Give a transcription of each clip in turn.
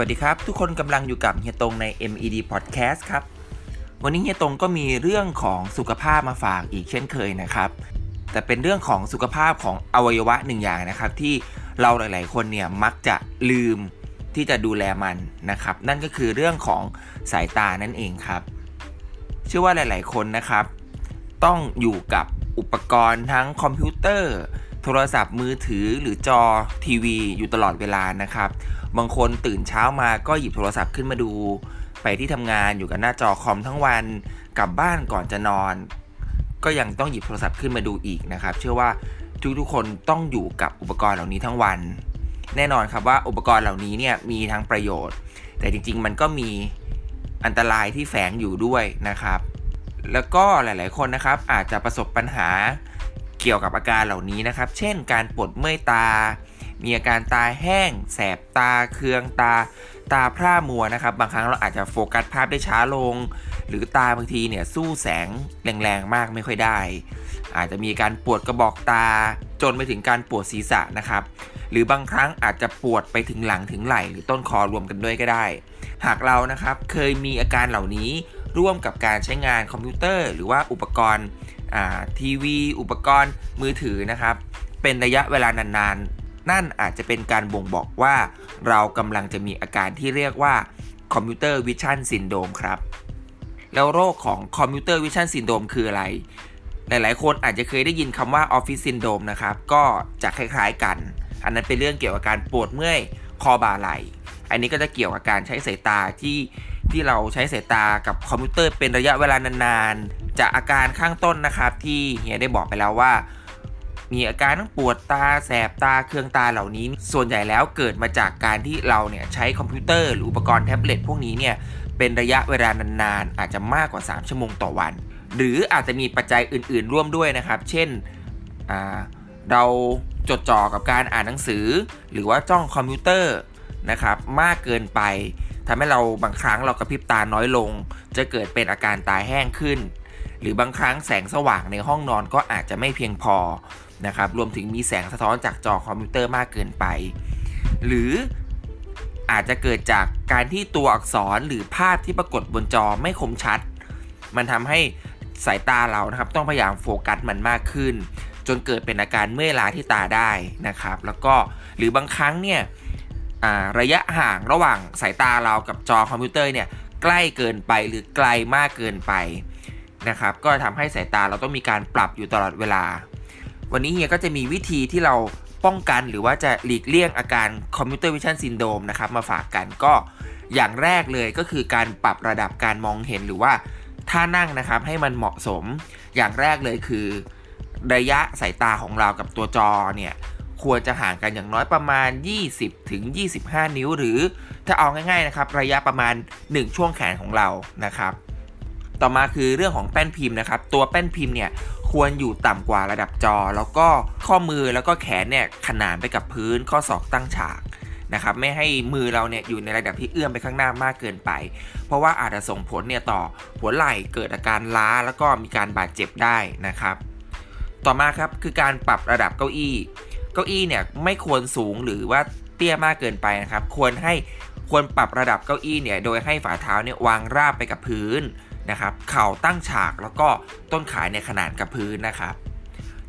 วัสดีครับ ทุกคนกำลังอยู่กับเฮียตงใน MED Podcast ครับ วันนี้เฮียตงก็มีเรื่องของสุขภาพมาฝากอีกเช่นเคยนะครับ แต่เป็นเรื่องของสุขภาพของอวัยวะหนึ่งอย่างนะครับ ที่เราหลาย ๆ คนเนี่ยมักจะลืมที่จะดูแลมันนะครับ นั่นก็คือเรื่องของสายตานั่นเองครับ เชื่อว่าหลาย ๆ คนนะครับ ต้องอยู่กับอุปกรณ์ทั้งคอมพิวเตอร์ โทรศัพท์มือถือหรือจอทีวีอยู่ตลอดเวลานะครับ บางคนตื่นเช้ามาก็หยิบโทรศัพท์ขึ้นมาดู ไปที่ทำงานอยู่กับหน้าจอคอมทั้งวัน กลับบ้านก่อนจะนอน ก็ยังต้องหยิบโทรศัพท์ขึ้นมาดูอีกนะครับ เชื่อว่าทุกๆคนต้องอยู่กับอุปกรณ์เหล่านี้ทั้งวัน แน่นอนครับว่าอุปกรณ์เหล่านี้เนี่ยมีทั้งประโยชน์ แต่จริงๆ มันก็มีอันตรายที่แฝงอยู่ด้วยนะครับ แล้วก็หลายๆคนนะครับอาจจะประสบปัญหา เกี่ยวกับอาการเหล่านี้นะครับ เช่น การปวดเมื่อยตา มีอาการตาแห้ง แสบตา เคืองตา ตาพร่ามัวนะครับ บางครั้งเราอาจจะโฟกัสภาพได้ช้าลง หรือตาบางทีเนี่ยสู้แสงแรงๆมากไม่ค่อยได้ อาจจะมีการปวดกระบอกตา จนไปถึงการปวดศีรษะนะครับ หรือบางครั้งอาจจะปวดไปถึงหลังถึงไหล่หรือต้นคอรวมกันด้วยก็ได้ หากเรานะครับเคยมีอาการเหล่านี้ร่วมกับการใช้งานคอมพิวเตอร์ หรือว่าอุปกรณ์ ทีวี อุปกรณ์มือถือนะครับ เป็นระยะเวลานานๆนั่นอาจจะเป็นการบ่งบอกว่า เรากำลังจะมีอาการที่เรียกว่า computer vision syndrome ครับแล้วโรคของ computer vision syndrome คืออะไร หลายๆ คนอาจจะเคยได้ยินคำว่า office syndrome นะครับ ก็จะคล้ายๆกัน อันนั้นเป็นเรื่องเกี่ยวกับการปวดเมื่อยคอบ่าไหล่ อันนี้ก็จะเกี่ยวกับการใช้สายตาที่ที่เราใช้สายตากับคอมพิวเตอร์เป็นระยะเวลานานๆ จากอาการข้างต้นนะครับที่เฮียได้บอกไปแล้วว่า มีอาการทั้งปวดตาแสบตาเคืองตาเหล่านี้ ส่วนใหญ่แล้วเกิดมาจากการที่เราเนี่ยใช้คอมพิวเตอร์หรืออุปกรณ์แท็บเล็ตพวกนี้เนี่ยเป็นระยะเวลานานๆอาจจะมากกว่า 3 ชั่วโมงต่อวัน หรืออาจจะมีปัจจัยอื่นๆร่วมด้วยนะครับ เช่นเราจดจ่อกับการอ่านหนังสือ หรือว่าจ้องคอมพิวเตอร์นะครับมากเกินไปทำให้เราบางครั้งเรากระพริบตาน้อยลง จะเกิดเป็นอาการตาแห้งขึ้น หรือบางครั้งแสงสว่างในห้องนอนก็อาจจะไม่เพียงพอนะครับรวมถึงมีแสงสะท้อนจากจอคอมพิวเตอร์มากเกินไป หรืออาจจะเกิดจากการที่ตัวอักษรหรือภาพที่ปรากฏบนจอไม่คมชัด มันทำให้สายตาเรานะครับต้องพยายามโฟกัสมันมากขึ้น จนเกิดเป็นอาการเมื่อยล้าที่ตาได้นะครับ แล้วก็หรือบางครั้งเนี่ยระยะห่างระหว่างสายตาเรากับจอคอมพิวเตอร์เนี่ยใกล้เกินไปหรือไกลมากเกินไป นะครับ ก็ทำให้สายตาเราต้องมีการปรับอยู่ตลอดเวลา วันนี้เฮียก็จะมีวิธีที่เราป้องกันหรือว่าจะหลีกเลี่ยงอาการ computer vision syndrome นะครับมาฝากกันก็อย่างแรกเลยก็คือการปรับระดับการมองเห็นหรือว่าท่านั่งนะครับให้มันเหมาะสม อย่างแรกเลยคือ ระยะสายตาของเรากับตัวจอเนี่ยควรจะห่างกันอย่างน้อยประมาณ 20 ถึง 25 นิ้ว หรือถ้าเอาง่ายๆนะครับระยะประมาณ 1 ช่วงแขนของเรานะครับ ต่อมาคือเรื่องของแป้นพิมพ์นะครับ ตัวแป้นพิมพ์เนี่ยควรอยู่ต่ำกว่าระดับจอ แล้วก็ข้อมือแล้วก็แขนเนี่ยขนานไปกับพื้นข้อศอกตั้งฉากนะครับไม่ให้มือเราเนี่ยอยู่ในระดับที่เอื้อมไปข้างหน้ามากเกินไป เพราะว่าอาจจะส่งผลเนี่ยต่อหัวไหล่เกิดอาการล้าแล้วก็มีการบาดเจ็บได้นะครับ ต่อมาครับคือการปรับระดับเก้าอี้ เก้าอี้เนี่ยไม่ควรสูงหรือว่าเตี้ยมากเกินไปนะครับ ควรให้ควรปรับระดับเก้าอี้เนี่ยโดยให้ฝ่าเท้าเนี่ยวางราบไปกับพื้น นะครับ เข่าตั้งฉากแล้วก็ต้นขาในขนาดกับพื้นนะครับ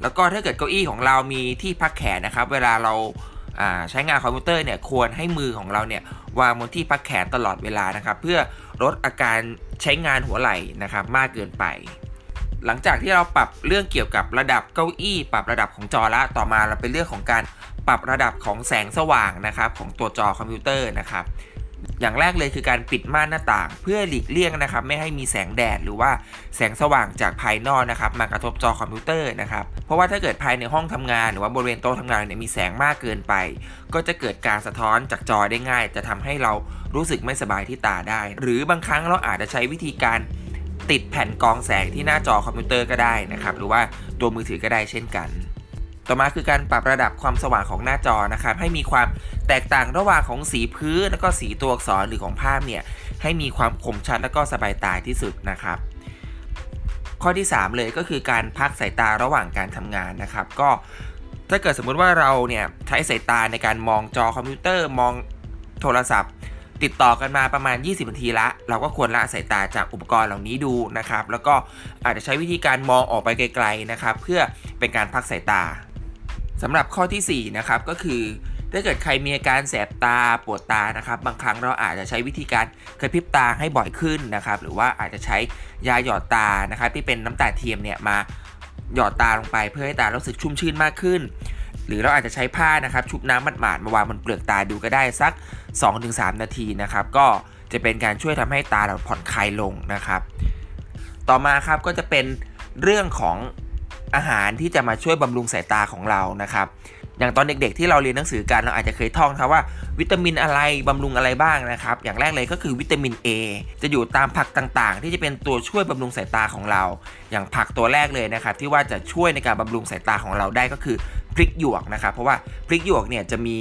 แล้วก็ถ้าเกิดเก้าอี้ของเรามีที่พักแขนนะครับ เวลาเราใช้งานคอมพิวเตอร์เนี่ยควรให้มือของเราเนี่ยวางบนที่พักแขนตลอดเวลานะครับ เพื่อลดอาการใช้งานหัวไหล่นะครับ มากเกินไป หลังจากที่เราปรับเรื่องเกี่ยวกับระดับเก้าอี้ ปรับระดับของจอละต่อมาเราเป็นเรื่องของการปรับระดับของแสงสว่างนะครับของตัวจอคอมพิวเตอร์นะครับ อย่างแรกเลยคือการปิดม่านหน้าต่าง เพื่อหลีกเลี่ยงนะครับไม่ให้มีแสงแดดหรือว่าแสงสว่างจากภายนอกนะครับมากระทบจอคอมพิวเตอร์นะครับเพราะว่าถ้าเกิดภายในห้องทำงาน หรือว่าบริเวณโต๊ะทำงานเนี่ยมีแสงมากเกินไป ก็จะเกิดการสะท้อนจากจอได้ง่าย จะทำให้เรารู้สึกไม่สบายที่ตาได้ หรือบางครั้งเราอาจจะใช้วิธีการติดแผ่นกองแสงที่หน้าจอคอมพิวเตอร์ก็ได้นะครับหรือว่าตัวมือถือก็ได้เช่นกัน ต่อมาคือการปรับระดับความสว่างของหน้าจอนะครับ ให้มีความแตกต่างระหว่างของสีพื้น แล้วก็สีตัวอักษรหรือของภาพเนี่ยให้มีความคมชัดแล้วก็สบายตาที่สุดนะครับ ข้อที่ 3 เลยก็คือการพักสายตาระหว่างการทำงานนะครับ ก็ถ้าเกิดสมมุติว่าเราเนี่ยใช้สายตาในการมองจอคอมพิวเตอร์มองโทรศัพท์ ติดต่อกันมาประมาณ 20 นาทีละ เราก็ควรละสายตาจากอุปกรณ์เหล่านี้ดูนะครับ แล้วก็อาจจะใช้วิธีการมองออกไปไกลๆนะครับ เพื่อเป็นการพักสายตา สำหรับข้อที่ 4 นะครับ ก็คือถ้าเกิดใครมีอาการแสบตาปวดตานะครับ บางครั้งเราอาจจะใช้วิธีการกระพริบตาให้บ่อยขึ้นนะครับ หรือว่าอาจจะใช้ยาหยอดตานะครับ ที่เป็นน้ำตาเทียมเนี่ยมาหยอดตาลงไปเพื่อให้ตารู้สึกชุ่มชื่นมากขึ้น หรือเราอาจจะใช้ผ้านะครับ ชุบน้ำหมาดๆมาวางบนเปลือกตาดูก็ได้สัก 2-3 นาทีนะครับ ก็จะเป็นการช่วยทำให้ตาเราผ่อนคลายลงนะครับ ต่อมาครับก็จะเป็นเรื่องของ อาหารที่จะมาช่วยบำรุงสายตาของเรานะครับ อย่างตอนเด็กๆที่เราเรียนหนังสือกันเราอาจจะเคยท่องครับว่า วิตามินอะไรบำรุงอะไรบ้างนะครับ อย่างแรกเลยก็คือวิตามิน A จะอยู่ตามผักต่างๆ ที่จะเป็นตัวช่วยบำรุงสายตาของเรา อย่างผักตัวแรกเลยนะครับที่ว่าจะช่วยในการบำรุงสายตาของเราได้ก็คือพริกหยวกนะครับ เพราะว่าพริกหยวกเนี่ยจะมี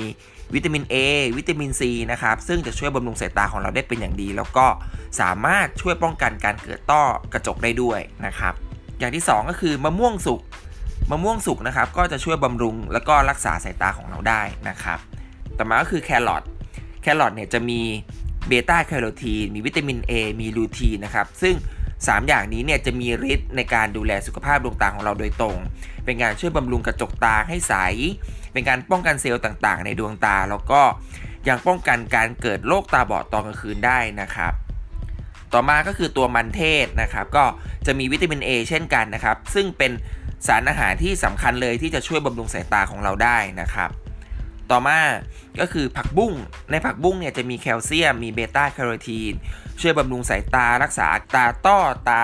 วิตามิน A วิตามิน C นะครับ ซึ่งจะช่วยบำรุงสายตาของเราได้เป็นอย่างดี แล้วก็สามารถช่วยป้องกันการเกิดต้อกระจกได้ด้วยนะครับ อย่างที่ 2 ก็คือมะม่วงสุกมะม่วงสุกนะครับก็จะช่วยบำรุงแล้วก็รักษาสายตาของเราได้นะครับต่อมาก็คือแครอทแครอทเนี่ยจะมีเบต้าแคโรทีนมีวิตามิน A มีลูทีนนะครับซึ่ง 3 อย่างนี้เนี่ยจะมีฤทธิ์ในการดูแลสุขภาพดวงตาของเราโดยตรง เป็นการช่วยบำรุงกระจกตาให้ใส เป็นการป้องกันเซลล์ต่างๆ ในดวงตา แล้วก็ยังป้องกันการเกิดโรคตาบอดตอนกลางคืนได้นะครับ ต่อมาก็คือตัวมันเทศนะครับ ก็จะมีวิตามิน A เช่นกันนะครับ ซึ่งเป็นสารอาหารที่สำคัญเลยที่จะช่วยบำรุงสายตาของเราได้นะครับ ต่อมาก็คือผักบุ้ง ในผักบุ้งเนี่ยจะมีแคลเซียม มีเบต้าแคโรทีน ช่วยบำรุงสายตา รักษาตาต้อ ตา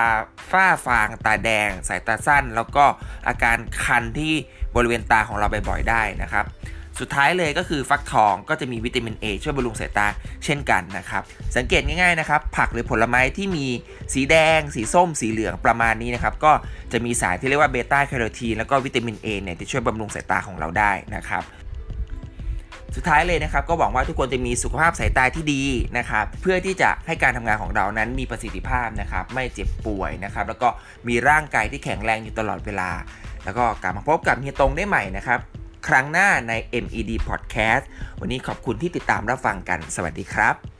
ฝ้าฟาง ตาแดง สายตาสั้น แล้วก็อาการคันที่บริเวณตาของเราบ่อยๆได้นะครับ สุดท้ายเลยก็คือฟักทองก็จะมีวิตามิน A ช่วยบำรุงสายตาเช่นกันนะครับ สังเกตง่ายๆนะครับ ผักหรือผลไม้ที่มีสีแดง สีส้ม สีเหลืองประมาณนี้นะครับ ก็จะมีสารที่เรียกว่าเบต้าแคโรทีนแล้วก็วิตามิน A เนี่ยที่ช่วยบำรุงสายตาของเราได้นะครับสุดท้ายเลยนะครับก็หวังว่าทุกคนจะมีสุขภาพสายตาที่ดีนะครับเพื่อที่จะให้การทำงานของเรานั้นมีประสิทธิภาพนะครับไม่เจ็บป่วยนะครับแล้วก็มีร่างกายที่แข็งแรงอยู่ตลอดเวลา แล้วก็กลับมาพบกับเฮียตรงได้ใหม่นะครับ ครั้งหน้าใน MED Podcast วันนี้ขอบคุณที่ติดตามรับฟังกัน สวัสดีครับ